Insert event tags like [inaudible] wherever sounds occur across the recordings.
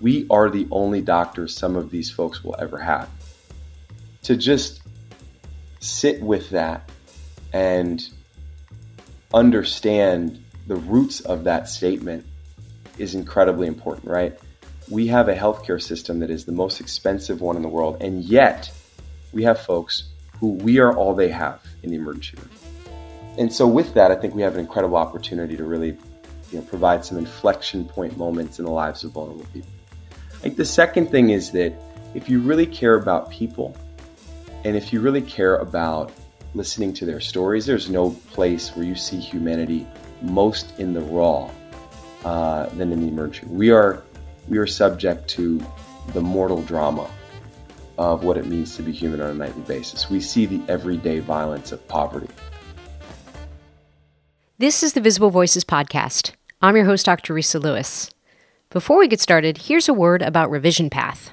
we are the only doctors some of these folks will ever have. To just sit with that and understand the roots of that statement is incredibly important, right? We have a healthcare system that is the most expensive one in the world, and yet we have folks who we are all they have in the emergency room. And so, with that, I think we have an incredible opportunity to really you know, provide some inflection point moments in the lives of vulnerable people. The second thing is that if you really care about people and if you really care about listening to their stories, there's no place where you see humanity most in the raw uh, than in the emergency. We are we are subject to the mortal drama of what it means to be human on a nightly basis. We see the everyday violence of poverty. This is the Visible Voices podcast. I'm your host, Dr. Resa Lewis. Before we get started, here's a word about Revision Path.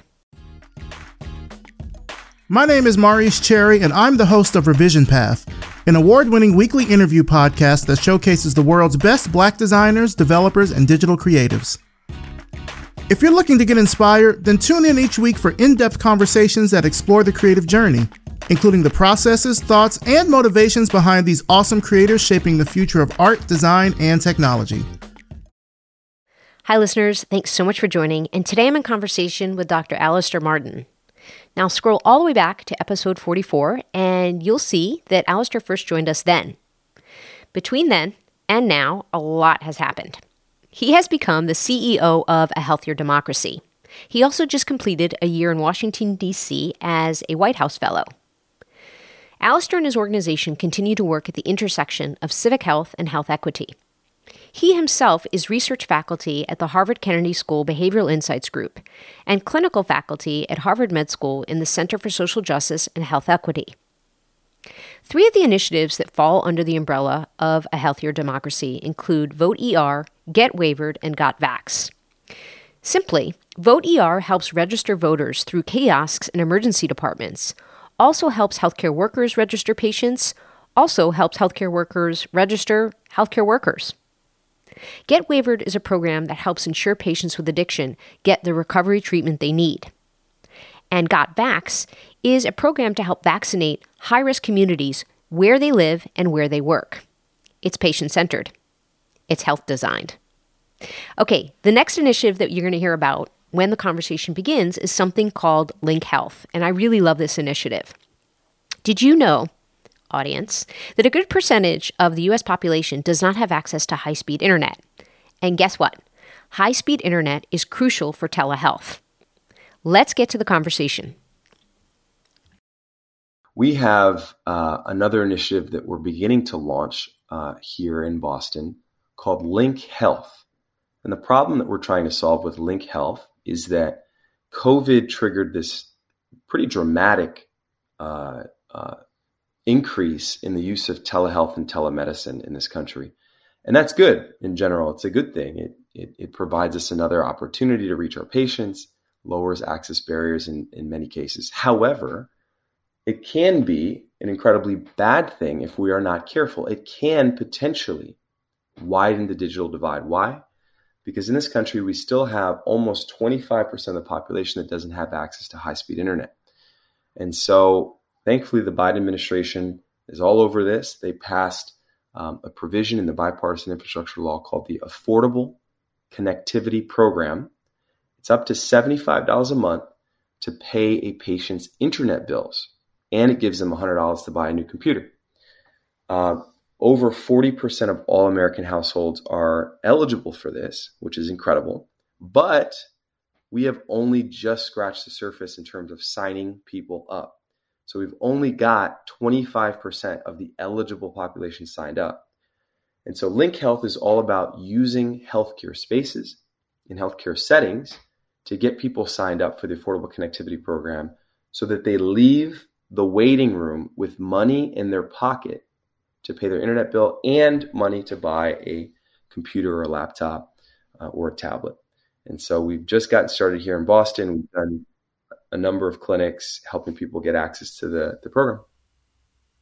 My name is Maurice Cherry, and I'm the host of Revision Path, an award winning weekly interview podcast that showcases the world's best black designers, developers, and digital creatives. If you're looking to get inspired, then tune in each week for in depth conversations that explore the creative journey, including the processes, thoughts, and motivations behind these awesome creators shaping the future of art, design, and technology. Hi, listeners. Thanks so much for joining. And today I'm in conversation with Dr. Alister Martin. Now, scroll all the way back to episode 44, and you'll see that Alister first joined us then. Between then and now, a lot has happened. He has become the CEO of A Healthier Democracy. He also just completed a year in Washington, D.C. as a White House Fellow. Alister and his organization continue to work at the intersection of civic health and health equity. He himself is research faculty at the Harvard Kennedy School Behavioral Insights Group and clinical faculty at Harvard Med School in the Center for Social Justice and Health Equity. Three of the initiatives that fall under the umbrella of a healthier democracy include Vote ER, Get Waivered, and Got Vax. Simply, Vote ER helps register voters through kiosks and emergency departments, also helps healthcare workers register patients, also helps healthcare workers register healthcare workers. Get Waivered is a program that helps ensure patients with addiction get the recovery treatment they need. And Got Vax is a program to help vaccinate high risk communities where they live and where they work. It's patient centered, it's health designed. Okay, the next initiative that you're going to hear about when the conversation begins is something called Link Health, and I really love this initiative. Did you know, audience, that a good percentage of the US population does not have access to high speed internet? And guess what? High speed internet is crucial for telehealth. Let's get to the conversation we have uh, another initiative that we're beginning to launch uh, here in Boston called Link Health. And the problem that we're trying to solve with Link Health is that COVID triggered this pretty dramatic uh, uh increase in the use of telehealth and telemedicine in this country. And that's good in general. It's a good thing. It, it, it provides us another opportunity to reach our patients, lowers access barriers in, in many cases. However, it can be an incredibly bad thing if we are not careful. It can potentially widen the digital divide. Why? Because in this country, we still have almost 25% of the population that doesn't have access to high speed internet. And so, thankfully, the Biden administration is all over this. They passed um, a provision in the bipartisan infrastructure law called the Affordable Connectivity Program. It's up to $75 a month to pay a patient's internet bills and it gives them $100 to buy a new computer. Uh, over 40% of all American households are eligible for this, which is incredible. But we have only just scratched the surface in terms of signing people up. So we've only got 25% of the eligible population signed up. And so Link Health is all about using healthcare spaces in healthcare settings to get people signed up for the Affordable Connectivity Program so that they leave the waiting room with money in their pocket to pay their internet bill and money to buy a computer or a laptop uh, or a tablet. And so we've just gotten started here in Boston. We've done a number of clinics helping people get access to the, the program.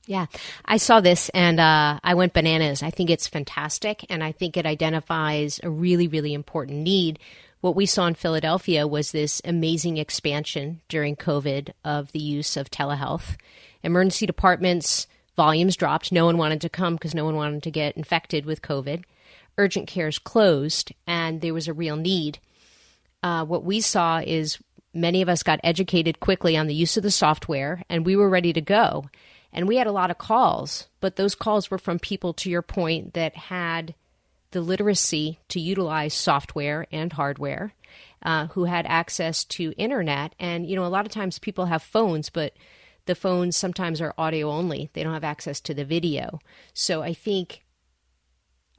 Yeah, I saw this and uh, I went bananas. I think it's fantastic, and I think it identifies a really, really important need what we saw in Philadelphia was this amazing expansion during COVID of the use of telehealth. Emergency departments volumes dropped. No one wanted to come because no one wanted to get infected with COVID. Urgent cares closed, and there was a real need. Uh, what we saw is many of us got educated quickly on the use of the software, and we were ready to go. And we had a lot of calls, but those calls were from people, to your point, that had the literacy to utilize software and hardware, uh, who had access to internet. And, you know, a lot of times people have phones, but the phones sometimes are audio only, they don't have access to the video. So I think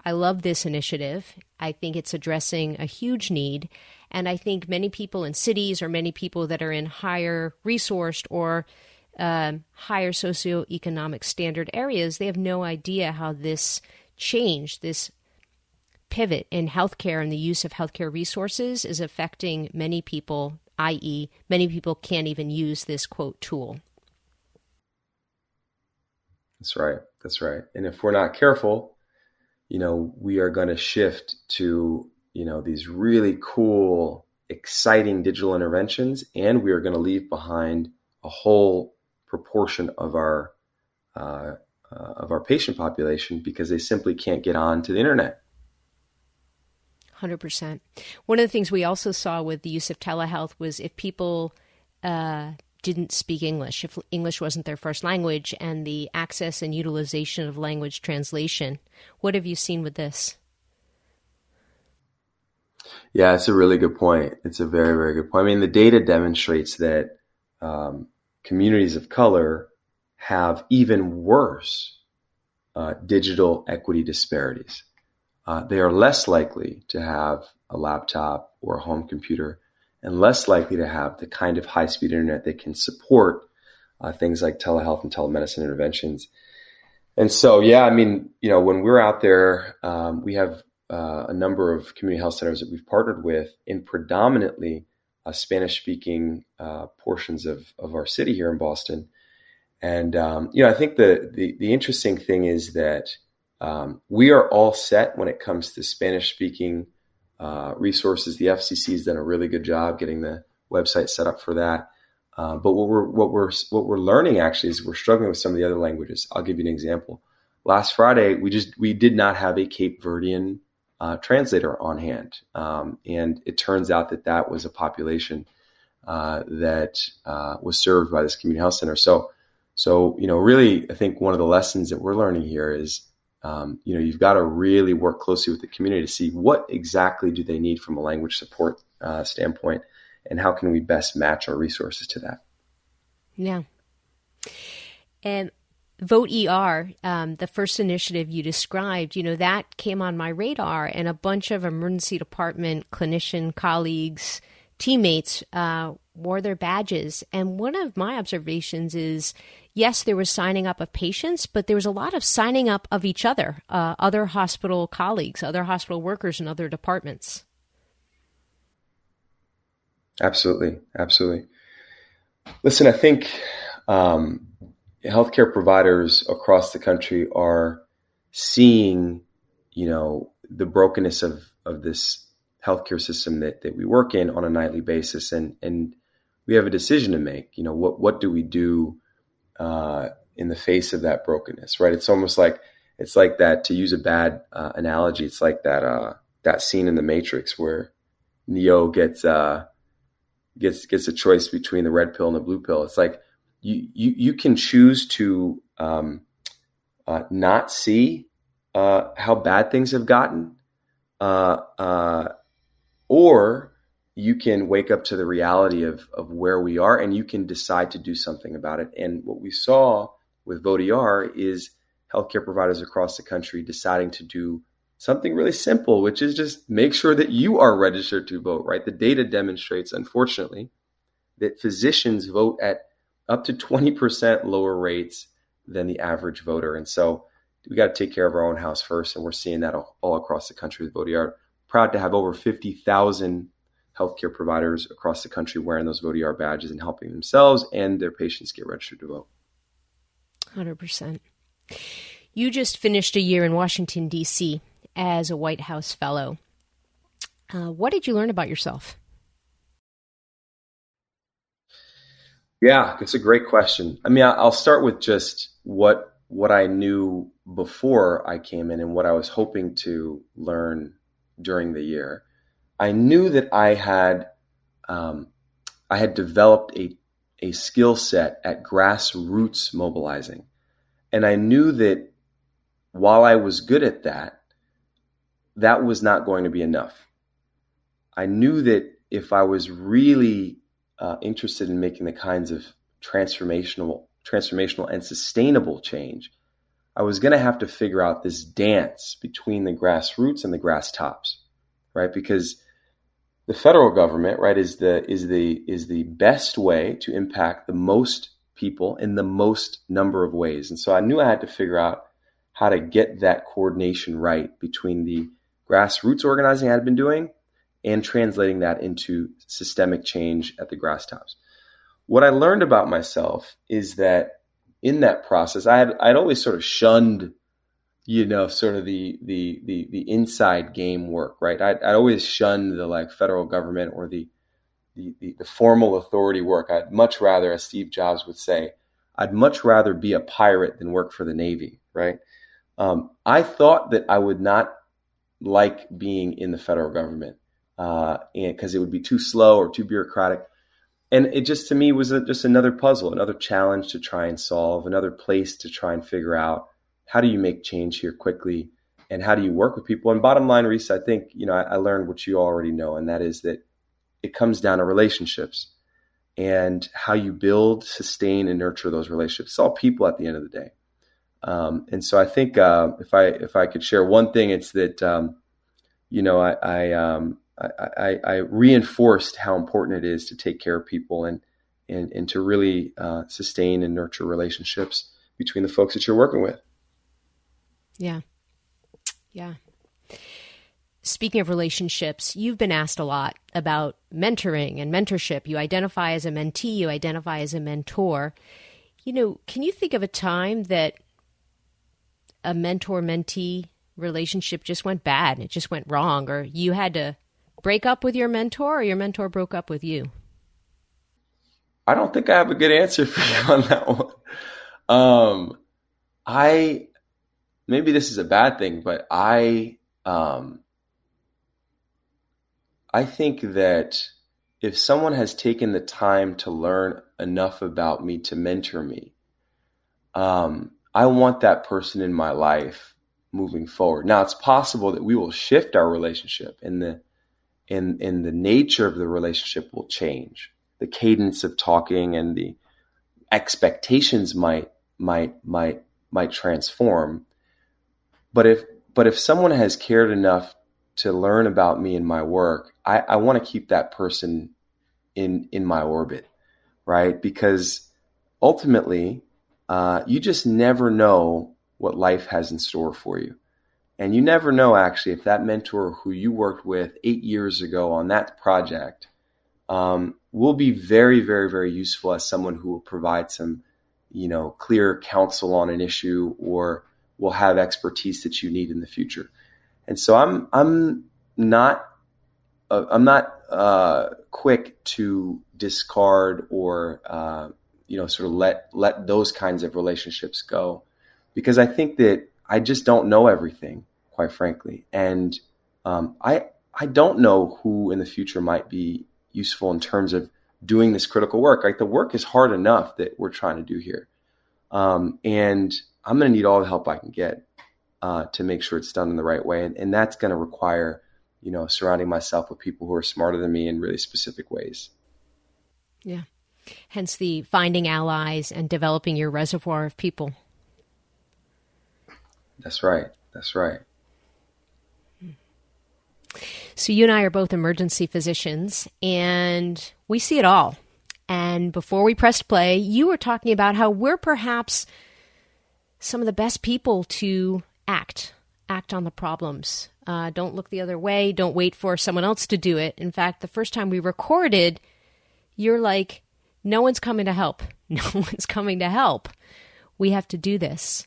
I love this initiative. I think it's addressing a huge need. And I think many people in cities or many people that are in higher resourced or um, higher socioeconomic standard areas, they have no idea how this change, this pivot in healthcare and the use of healthcare resources is affecting many people, i.e., many people can't even use this quote tool. That's right. That's right. And if we're not careful, you know, we are going to shift to, you know, these really cool, exciting digital interventions, and we are going to leave behind a whole proportion of our uh, uh, of our patient population because they simply can't get on to the internet. 100%. One of the things we also saw with the use of telehealth was if people uh, didn't speak English, if English wasn't their first language, and the access and utilization of language translation. What have you seen with this? Yeah, it's a really good point. It's a very, very good point. I mean, the data demonstrates that um, communities of color have even worse uh, digital equity disparities. Uh, they are less likely to have a laptop or a home computer and less likely to have the kind of high speed internet that can support uh, things like telehealth and telemedicine interventions. And so, yeah, I mean, you know, when we're out there, um, we have uh, a number of community health centers that we've partnered with in predominantly uh, Spanish speaking uh, portions of, of our city here in Boston. And, um, you know, I think the, the, the interesting thing is that um, we are all set when it comes to Spanish speaking uh, resources. The FCC has done a really good job getting the website set up for that. Uh, but what we're what we're what we're learning actually is we're struggling with some of the other languages. I'll give you an example. Last Friday, we just we did not have a Cape Verdean uh, translator on hand, um, and it turns out that that was a population uh, that uh, was served by this community health center. So, so you know, really, I think one of the lessons that we're learning here is um, you know, you've got to really work closely with the community to see what exactly do they need from a language support uh, standpoint, and how can we best match our resources to that. Yeah, and Vote ER, um, the first initiative you described, you know, that came on my radar, and a bunch of emergency department clinician colleagues, teammates uh, wore their badges. And one of my observations is yes, there was signing up of patients, but there was a lot of signing up of each other, uh, other hospital colleagues, other hospital workers in other departments. Absolutely. Absolutely. Listen, I think um, healthcare providers across the country are seeing, you know, the brokenness of, of this healthcare system that, that we work in on a nightly basis. And, and we have a decision to make, you know, what, what do we do uh, in the face of that brokenness, right? It's almost like it's like that. To use a bad uh, analogy, it's like that uh, that scene in the Matrix where Neo gets uh, gets gets a choice between the red pill and the blue pill. It's like you you can choose to um, uh, not see uh, how bad things have gotten, uh, uh, or you can wake up to the reality of, of where we are and you can decide to do something about it. And what we saw with Vot-ER is healthcare providers across the country deciding to do something really simple, which is just make sure that you are registered to vote, right? The data demonstrates, unfortunately, that physicians vote at up to 20% lower rates than the average voter. And so we got to take care of our own house first. And we're seeing that all, all across the country with Vot-ER. Proud to have over 50,000 healthcare providers across the country wearing those Vot-ER badges and helping themselves and their patients get registered to vote. 100%. You just finished a year in Washington, D.C. as a White House fellow. Uh, what did you learn about yourself? Yeah, it's a great question. I mean, I'll start with just what what I knew before I came in and what I was hoping to learn during the year. I knew that I had um, I had developed a a skill set at grassroots mobilizing, and I knew that while I was good at that, that was not going to be enough. I knew that if I was really uh, interested in making the kinds of transformational, transformational and sustainable change, I was going to have to figure out this dance between the grassroots and the grass tops, right? Because the federal government, right, is the is the is the best way to impact the most people in the most number of ways. And so I knew I had to figure out how to get that coordination right between the grassroots organizing I had been doing and translating that into systemic change at the grass tops. What I learned about myself is that in that process, I had I'd always sort of shunned, you know, sort of the the the, the inside game work, right? I'd, I'd always shunned the like federal government or the, the the the formal authority work. I'd much rather, as Steve Jobs would say, I'd much rather be a pirate than work for the Navy, right? Um, I thought that I would not like being in the federal government uh, because it would be too slow or too bureaucratic. And it just to me was a, just another puzzle, another challenge to try and solve, another place to try and figure out how do you make change here quickly and how do you work with people. And bottom line, Reese, I think you know I, I learned what you already know, and that is that it comes down to relationships and how you build, sustain, and nurture those relationships. It's all people at the end of the day. Um, and so I think uh, if I if I could share one thing, it's that um, you know I, I um, I, I, reinforced how important it is to take care of people and and, and to really uh, sustain and nurture relationships between the folks that you're working with. Yeah, yeah. Speaking of relationships, you've been asked a lot about mentoring and mentorship. You identify as a mentee, you identify as a mentor. You know, can you think of a time that a mentor mentee relationship just went bad, and it just went wrong, or you had to break up with your mentor or your mentor broke up with you? I don't think I have a good answer [laughs] for you on that one. Um, I maybe this is a bad thing, but I um, I think that if someone has taken the time to learn enough about me to mentor me, um, I want that person in my life moving forward. Now, it's possible that we will shift our relationship and the and and the nature of the relationship will change. The cadence of talking and the expectations might might might might transform. But if but if someone has cared enough to learn about me and my work, I, I want to keep that person in in my orbit, right? Because ultimately, uh, you just never know what life has in store for you. And you never know, actually, if that mentor who you worked with eight years ago on that project um, will be very, very, very useful as someone who will provide some, you know, clear counsel on an issue or will have expertise that you need in the future. And so I'm, I'm not, uh, I'm not uh, quick to discard or, uh, you know, sort of let let those kinds of relationships go, because I think that I just don't know everything, quite frankly. And um, I I don't know who in the future might be useful in terms of doing this critical work. Like the work is hard enough that we're trying to do here, um, and I'm going to need all the help I can get uh, to make sure it's done in the right way, and, and that's going to require you know surrounding myself with people who are smarter than me in really specific ways. Yeah. Hence the finding allies and developing your reservoir of people. That's right. That's right. So, you and I are both emergency physicians, and we see it all. And before we pressed play, you were talking about how we're perhaps some of the best people to act, act on the problems. Uh, don't look the other way. Don't wait for someone else to do it. In fact, the first time we recorded, you're like, no one's coming to help. [laughs] No one's coming to help. We have to do this.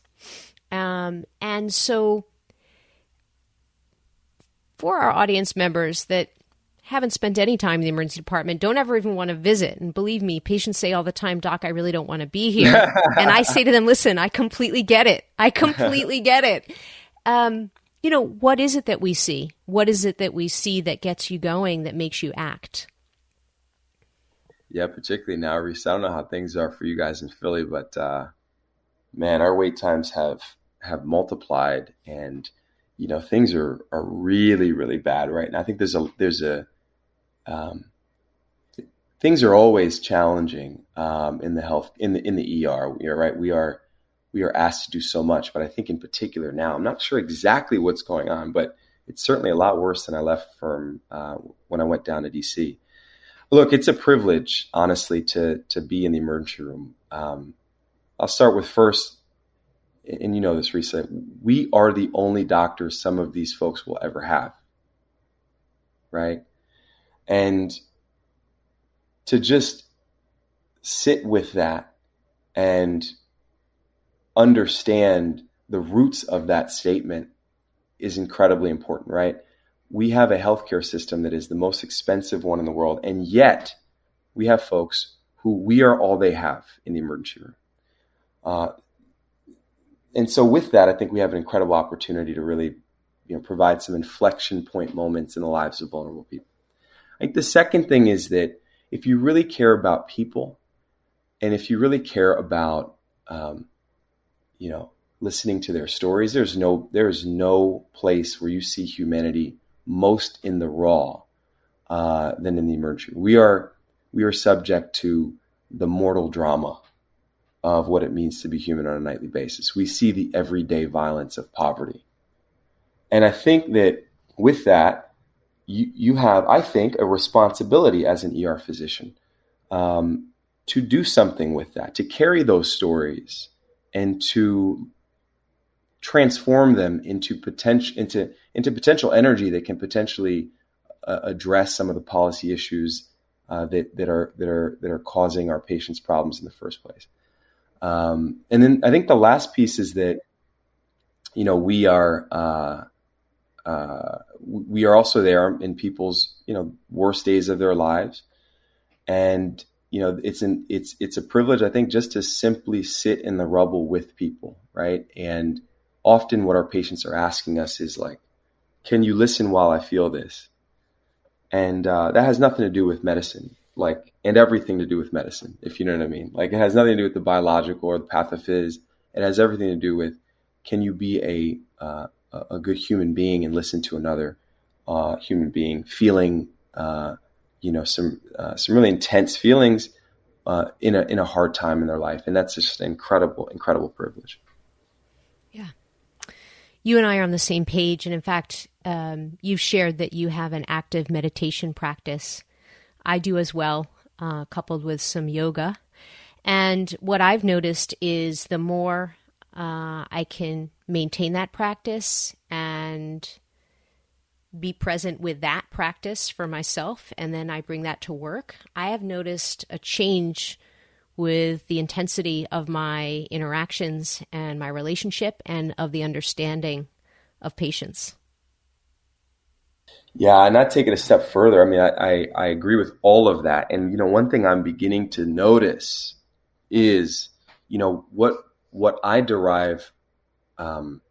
Um, and so for our audience members that haven't spent any time in the emergency department, don't ever even want to visit. And believe me, patients say all the time, Doc, I really don't want to be here. [laughs] and I say to them, listen, I completely get it. I completely get it. Um, you know, what is it that we see? What is it that we see that gets you going, that makes you act? Yeah, particularly now, Reese. I don't know how things are for you guys in Philly, but uh, man, our wait times have have multiplied, and you know things are are really really bad right now. I think there's a there's a um, things are always challenging um, in the health in the in the ER. We are right. We are we are asked to do so much, but I think in particular now, I'm not sure exactly what's going on, but it's certainly a lot worse than I left from uh, when I went down to DC. Look, it's a privilege, honestly, to to be in the emergency room. Um, I'll start with first, and you know this, Resa. We are the only doctors some of these folks will ever have, right? And to just sit with that and understand the roots of that statement is incredibly important, right? we have a healthcare system that is the most expensive one in the world, and yet we have folks who we are all they have in the emergency room. Uh, and so, with that, I think we have an incredible opportunity to really, you know, provide some inflection point moments in the lives of vulnerable people. I think the second thing is that if you really care about people, and if you really care about, um, you know, listening to their stories, there's no there's no place where you see humanity most in the raw uh, than in the emergency. We are we are subject to the mortal drama of what it means to be human on a nightly basis. We see the everyday violence of poverty, and I think that with that, you you have I think a responsibility as an ER physician um, to do something with that, to carry those stories and to transform them into potential into into potential energy that can potentially uh, address some of the policy issues uh, that that are that are that are causing our patients problems in the first place. Um, and then I think the last piece is that you know we are uh, uh we are also there in people's you know worst days of their lives, and you know it's an it's it's a privilege I think just to simply sit in the rubble with people, right? And often what our patients are asking us is like, can you listen while I feel this? And uh, that has nothing to do with medicine, like, and everything to do with medicine, if you know what I mean. Like, it has nothing to do with the biological or the pathophys. It has everything to do with can you be a uh, a good human being and listen to another uh, human being feeling, uh, you know, some uh, some really intense feelings uh, in a in a hard time in their life, and that's just an incredible, incredible privilege Yeah, you and I are on the same page. And in fact, um, you've shared that you have an active meditation practice. I do as well, uh, coupled with some yoga. And what I've noticed is the more uh, I can maintain that practice and be present with that practice for myself, and then I bring that to work, I have noticed a change with the intensity of my interactions and my relationship and of the understanding of patients. Yeah, and I take it a step further. I mean, I, I, I, agree with all of that. And, you know, one thing I'm beginning to notice is, you know, what, what I derive um,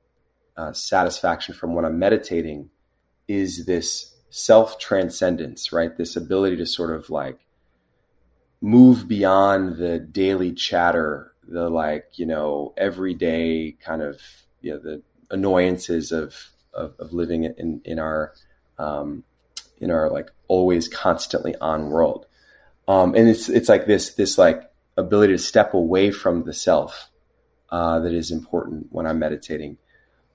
uh, satisfaction from when I'm meditating is this self transcendence, right? This ability to sort of like move beyond the daily chatter, the like, you know, everyday kind of, you know, the annoyances of, of, of living in, in our, um, in our like always constantly on world. Um, and it's, it's like this, this like ability to step away from the self, uh, that is important when I'm meditating.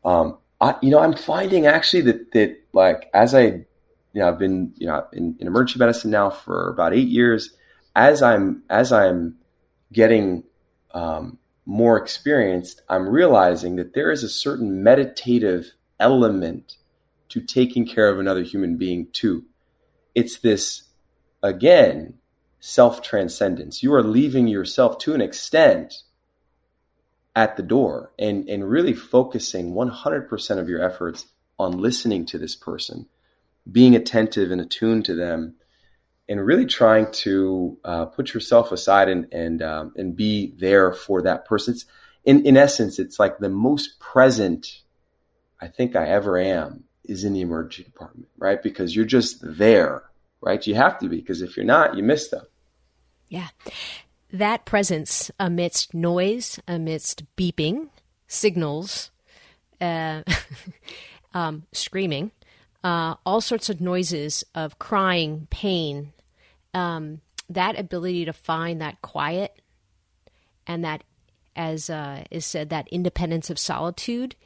Um, I, you know, I'm finding actually that, that like, as I, you know, I've been, you know, in, in emergency medicine now for about eight years, as I'm as I'm getting um, more experienced, I'm realizing that there is a certain meditative element to taking care of another human being too. It's this again self transcendence. You are leaving yourself to an extent at the door and, and really focusing 100% of your efforts on listening to this person being attentive and attuned to them, and really trying to uh, put yourself aside and and um, and be there for that person. It's, in in essence, it's like the most present I think I ever am is in the emergency department, right? Because you're just there, right? You have to be because if you're not, you miss them. Yeah. That presence amidst noise, amidst beeping, signals, uh, [laughs] um, screaming, uh, all sorts of noises of crying, pain, um, that ability to find that quiet and that, as uh, is said, that independence of solitude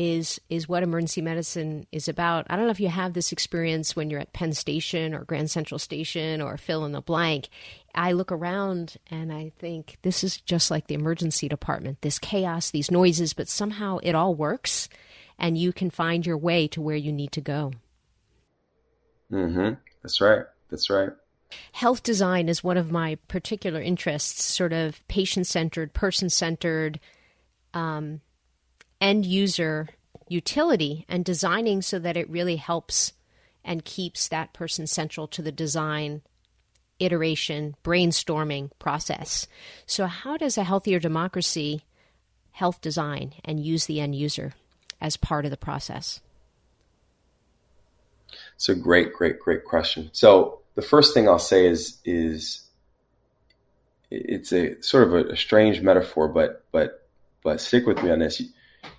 is is what emergency medicine is about. I don't know if you have this experience when you're at Penn Station or Grand Central Station or fill in the blank. I look around and I think this is just like the emergency department. This chaos, these noises, but somehow it all works and you can find your way to where you need to go. Mm-hmm. That's right. That's right. Health design is one of my particular interests, sort of patient centered, person centered, um, end user utility and designing so that it really helps and keeps that person central to the design iteration brainstorming process. So how does a healthier democracy health design and use the end user as part of the process? It's a great great great question. So the first thing i'll say is is it's a sort of a, a strange metaphor but but but stick with me on this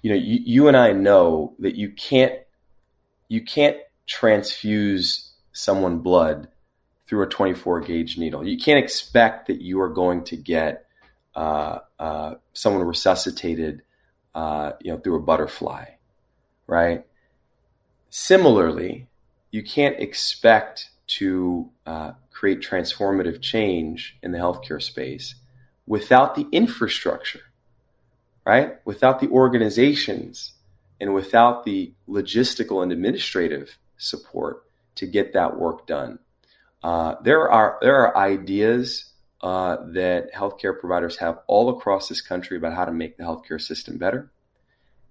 you know, you, you and I know that you can't you can't transfuse someone blood through a 24 gauge needle. You can't expect that you are going to get uh, uh, someone resuscitated, uh, you know, through a butterfly, right? Similarly, you can't expect to uh, create transformative change in the healthcare space without the infrastructure right? Without the organizations and without the logistical and administrative support to get that work done. Uh, there are there are ideas uh, that healthcare providers have all across this country about how to make the healthcare system better,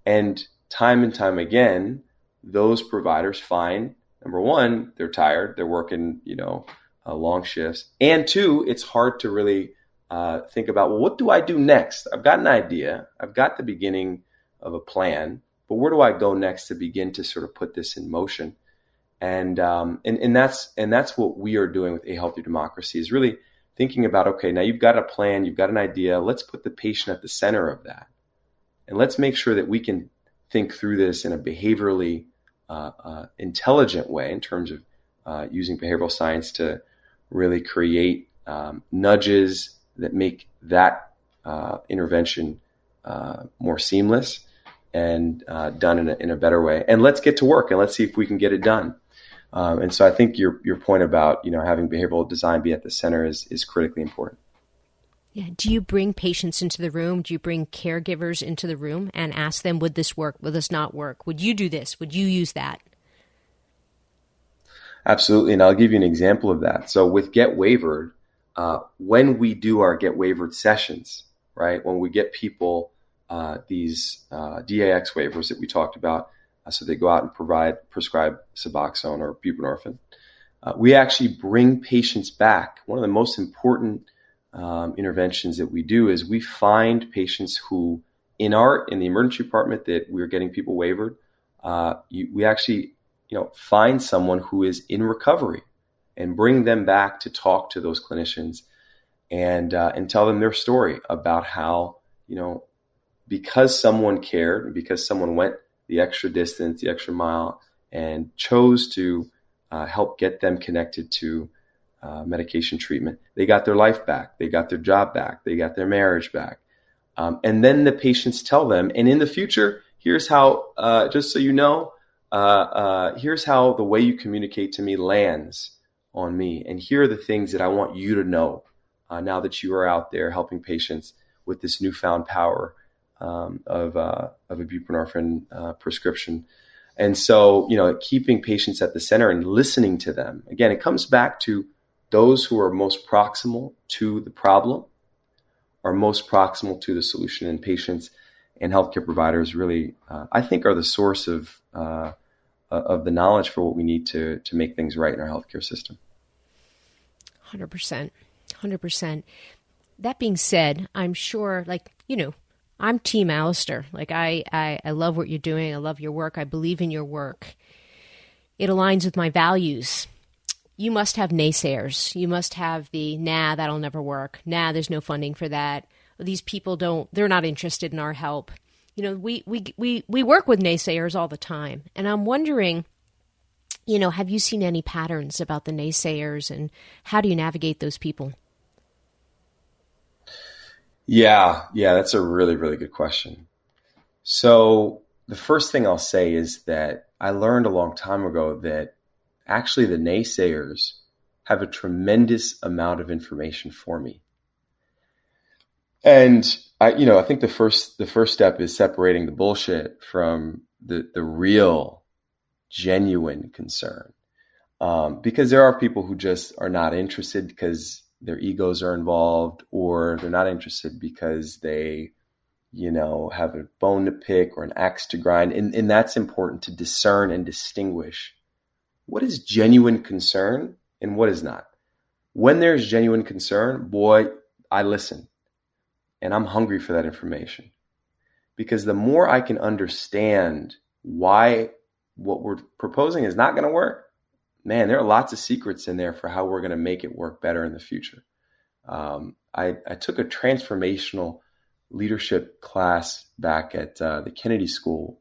and time and time again, those providers find number one they're tired, they're working you know uh, long shifts, and two, it's hard to really uh, think about, well, what do I do next? I've got an idea, I've got the beginning of a plan, but where do I go next to begin to sort of put this in motion? And um, and and that's and that's what we are doing with a healthy democracy is really thinking about okay, now you've got a plan, you've got an idea, let's put the patient at the center of that, and let's make sure that we can think through this in a behaviorally uh, uh, intelligent way in terms of uh, using behavioral science to really create um, nudges that make that uh, intervention uh, more seamless and uh, done in a, in a, better way. And let's get to work and let's see if we can get it done. Um, and so I think your your point about you know having behavioral design be at the center is is critically important. Yeah. Do you bring patients into the room? Do you bring caregivers into the room and ask them, would this work? Would this not work? Would you do this? Would you use that? Absolutely. And I'll give you an example of that. So with Get Waivered, uh, when we do our get waivered sessions, right? When we get people uh, these uh, DAX waivers that we talked about, uh, so they go out and provide prescribe Suboxone or buprenorphine. Uh, we actually bring patients back. One of the most important um, interventions that we do is we find patients who, in our in the emergency department that we're getting people waivered, uh, you, we actually you know find someone who is in recovery and bring them back to talk to those clinicians and uh, and tell them their story about how you know because someone cared because someone went the extra distance the extra mile and chose to uh, help get them connected to uh, medication treatment they got their life back they got their job back they got their marriage back. Um, and then the patients tell them and in the future here's how uh, just so you know uh, uh, here's how the way you communicate to me lands on me. And here are the things that I want you to know uh, now that you are out there helping patients with this newfound power um, of, uh, of a buprenorphine uh, prescription. And so, you know, keeping patients at the center and listening to them. Again, it comes back to those who are most proximal to the problem are most proximal to the solution. And patients and healthcare providers really, uh, I think, are the source of uh, Uh, of the knowledge for what we need to to make things right in our healthcare system. Hundred percent, hundred percent. That being said, I'm sure, like you know, I'm Team Alister. Like I, I, I love what you're doing. I love your work. I believe in your work. It aligns with my values. You must have naysayers. You must have the nah, that'll never work. Nah, there's no funding for that. These people don't. They're not interested in our help you know, we, we, we, we work with naysayers all the time. And I'm wondering, you know, have you seen any patterns about the naysayers and how do you navigate those people? Yeah, yeah, that's a really, really good question. So, the first thing I'll say is that I learned a long time ago that actually the naysayers have a tremendous amount of information for me. And I, you know, I think the first the first step is separating the bullshit from the the real, genuine concern, um, because there are people who just are not interested because their egos are involved, or they're not interested because they, you know, have a bone to pick or an axe to grind, and and that's important to discern and distinguish what is genuine concern and what is not. When there's genuine concern, boy, I listen and I'm hungry for that information. Because the more I can understand why what we're proposing is not going to work, man, there are lots of secrets in there for how we're going to make it work better in the future. Um, I, I, took a transformational leadership class back at uh, the Kennedy School,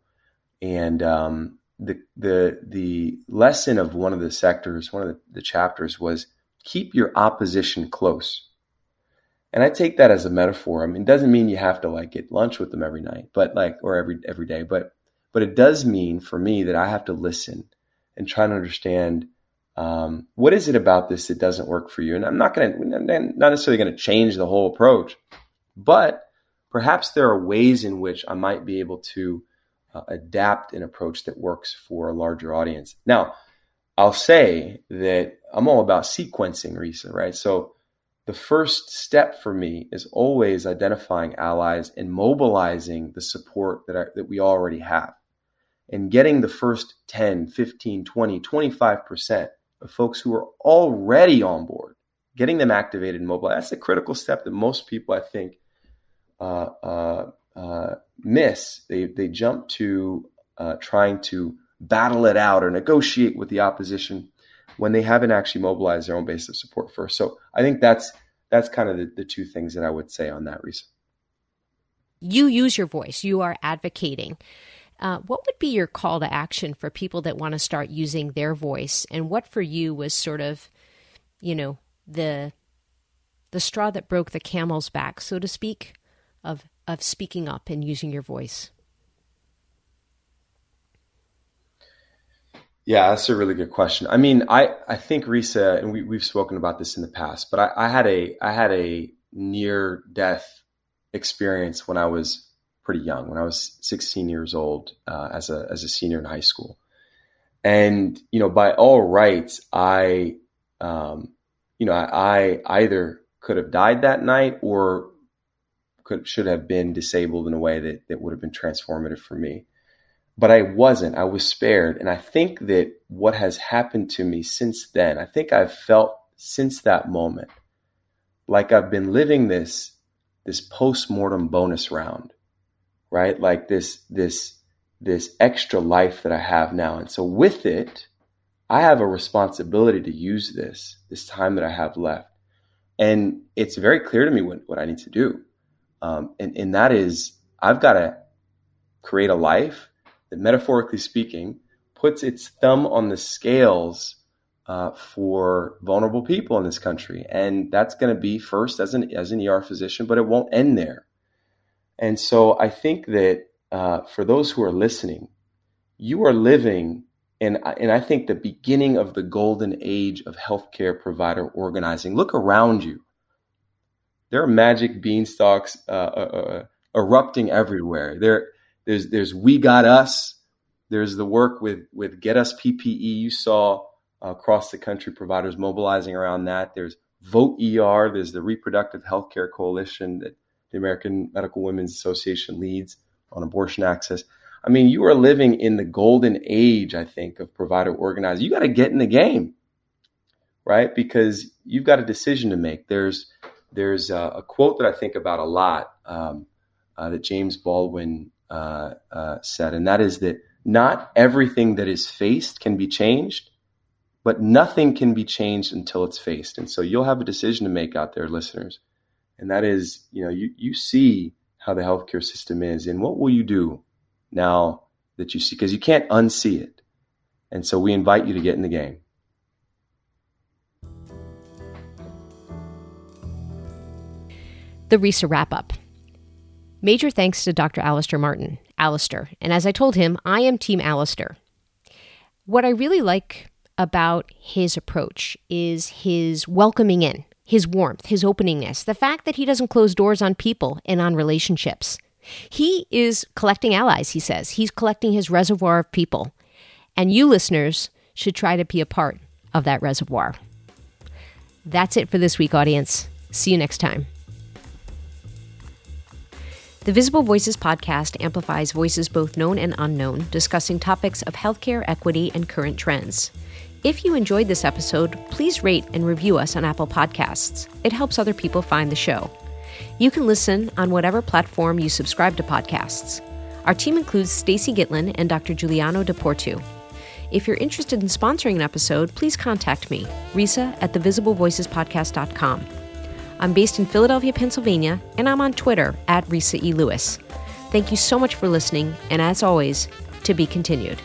and um, the the the lesson of one of the sectors, one of the, the chapters was keep your opposition close. And I take that as a metaphor. I mean, it doesn't mean you have to like get lunch with them every night, but like, or every, every day, but, but it does mean for me that I have to listen and try to understand, um, what is it about this that doesn't work for you? And I'm not going to, not necessarily going to change the whole approach, but perhaps there are ways in which I might be able to uh, adapt an approach that works for a larger audience. Now, I'll say that I'm all about sequencing, Resa, right? So the first step for me is always identifying allies and mobilizing the support that, I, that we already have and getting the first 10, 15, 20, 25% of folks who are already on board, getting them activated and mobilized. That's a critical step that most people, I think, uh, uh, uh, miss. They, they jump to uh, trying to battle it out or negotiate with the opposition when they haven't actually mobilized their own base of support first. So I think that's that's kind of the, the two things that I would say on that reason. You use your voice. You are advocating. Uh, what would be your call to action for people that want to start using their voice? And what for you was sort of, you know, the the straw that broke the camel's back, so to speak, of of speaking up and using your voice? Yeah, that's a really good question. I mean, I, I think Resa, and we, we've spoken about this in the past, but I, I had a I had a near death experience when I was pretty young, when I was 16 years old, uh, as a as a senior in high school, and you know, by all rights, I, um, you know, I, I either could have died that night or could should have been disabled in a way that that would have been transformative for me but I wasn't. I was spared. And I think that what has happened to me since then, I think I've felt since that moment like I've been living this this post-mortem bonus round, right? Like this this this extra life that I have now. And so with it, I have a responsibility to use this, this time that I have left. And it's very clear to me what, what I need to do. Um, and, and that is, I've got to create a life that metaphorically speaking puts its thumb on the scales uh, for vulnerable people in this country. And that's going to be first as an, as an ER physician, but it won't end there. And so I think that uh, for those who are listening, you are living in, and I think the beginning of the golden age of healthcare provider organizing. Look around you. There are magic beanstalks uh, uh, uh erupting everywhere. There, there's there's We Got Us. There's the work with with Get Us PPE. You saw across the country providers mobilizing around that. There's Vote ER. There's the Reproductive Health Care Coalition that the American Medical Women's Association leads on abortion access. I mean, you are living in the golden age, I think, of provider organizing. You got to get in the game, right? Because you've got a decision to make. There's there's a, a quote that I think about a lot um, uh, that James Baldwin uh, uh, said, and that is that not everything that is faced can be changed, but nothing can be changed until it's faced. And so you'll have a decision to make out there, listeners. And that is, you know, you, you see how the healthcare system is, and what will you do now that you see? Because you can't unsee it. And so we invite you to get in the game. The RESA wrap up. Major thanks to Dr. Alister Martin, Alister. And as I told him, I am Team Alister. What I really like about his approach is his welcoming in, his warmth, his openingness, the fact that he doesn't close doors on people and on relationships. He is collecting allies, he says. He's collecting his reservoir of people. And you listeners should try to be a part of that reservoir. That's it for this week, audience. See you next time. The Visible Voices podcast amplifies voices both known and unknown, discussing topics of healthcare equity and current trends. If you enjoyed this episode, please rate and review us on Apple Podcasts. It helps other people find the show. You can listen on whatever platform you subscribe to podcasts. Our team includes Stacy Gitlin and Dr. Giuliano DePortu. If you're interested in sponsoring an episode, please contact me, Resa at thevisiblevoicespodcast.com. I'm based in Philadelphia, Pennsylvania, and I'm on Twitter at Resa E. Lewis. Thank you so much for listening, and as always, to be continued.